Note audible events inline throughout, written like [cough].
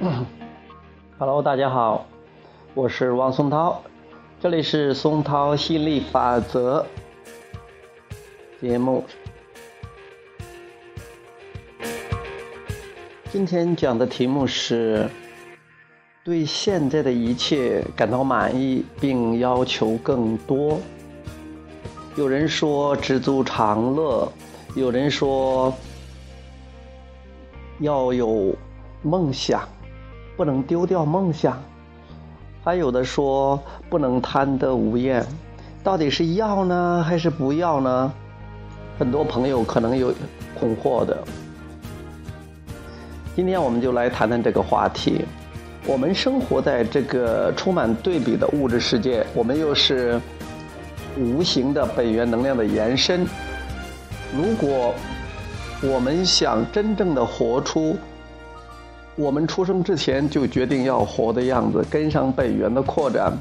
[coughs] Hello，大家好，我是王松涛，这里是松涛吸引力法则节目。今天讲的题目是对现在的一切感到满意，并要求更多。有人说知足常乐，有人说要有梦想。不能丢掉梦想，还有的说不能贪得无厌，到底是要呢还是不要呢？很多朋友可能有困惑的。今天我们就来谈谈这个话题。我们生活在这个充满对比的物质世界，我们又是无形的本源能量的延伸。如果我们想真正的活出，我们出生之前就决定要活的样子，跟上本源的扩展。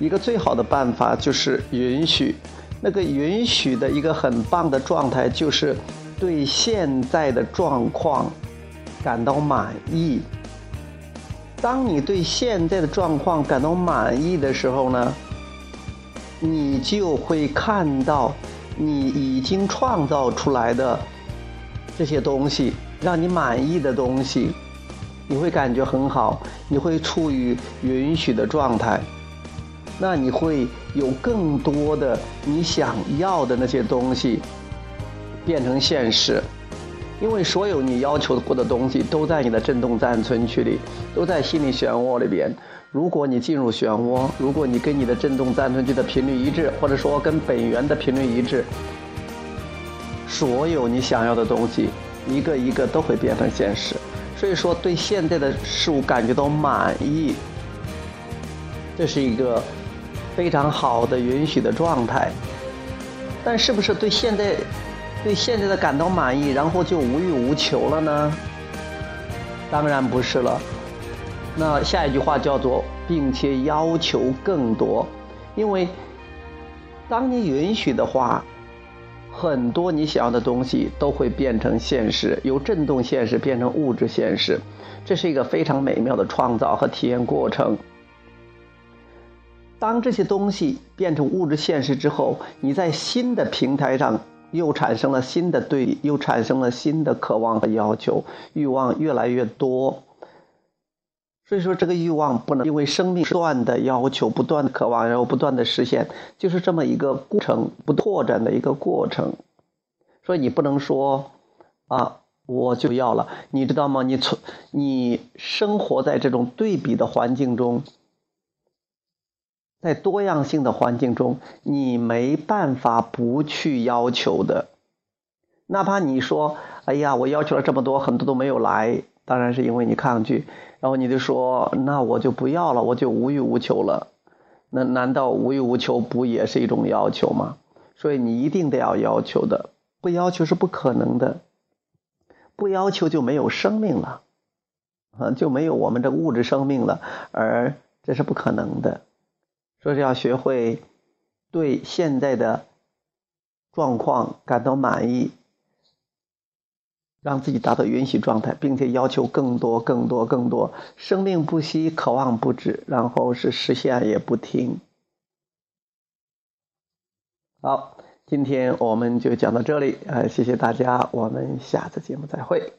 一个最好的办法就是允许。那个允许的一个很棒的状态，就是对现在的状况感到满意。当你对现在的状况感到满意的时候呢，你就会看到你已经创造出来的这些东西，让你满意的东西。你会感觉很好，你会处于允许的状态，那你会有更多的你想要的那些东西变成现实，因为所有你要求过的东西都在你的振动暂存区里，都在心理漩涡里边。如果你进入漩涡，如果你跟你的振动暂存区的频率一致，或者说跟本源的频率一致，所有你想要的东西一个一个都会变成现实。所以说，对现在的事物感觉到满意，这是一个非常好的允许的状态。但是不是对现在对现在的感到满意，然后就无欲无求了呢？当然不是了。那下一句话叫做，并且要求更多，因为当你允许的话。很多你想要的东西都会变成现实，由振动现实变成物质现实，这是一个非常美妙的创造和体验过程。当这些东西变成物质现实之后，你在新的平台上又产生了新的对，又产生了新的渴望和要求，欲望越来越多。所以说，这个欲望不能因为生命不断的要求、不断的渴望，然后不断的实现，就是这么一个过程，不拓展的一个过程。所以你不能说啊，我就要了，你知道吗？你从你生活在这种对比的环境中，在多样性的环境中，你没办法不去要求的。哪怕你说，哎呀，我要求了这么多，很多都没有来。当然是因为你抗拒，然后你就说那我就不要了，我就无欲无求了。那难道无欲无求不也是一种要求吗？所以你一定得要要求的，不要求是不可能的。不要求就没有生命了，啊，就没有我们的物质生命了，而这是不可能的。所以要学会对现在的状况感到满意。让自己达到允许状态，并且要求更多、更多、更多。生命不息，渴望不止，然后是实现也不停。好，今天我们就讲到这里，呃，谢谢大家，我们下次节目再会。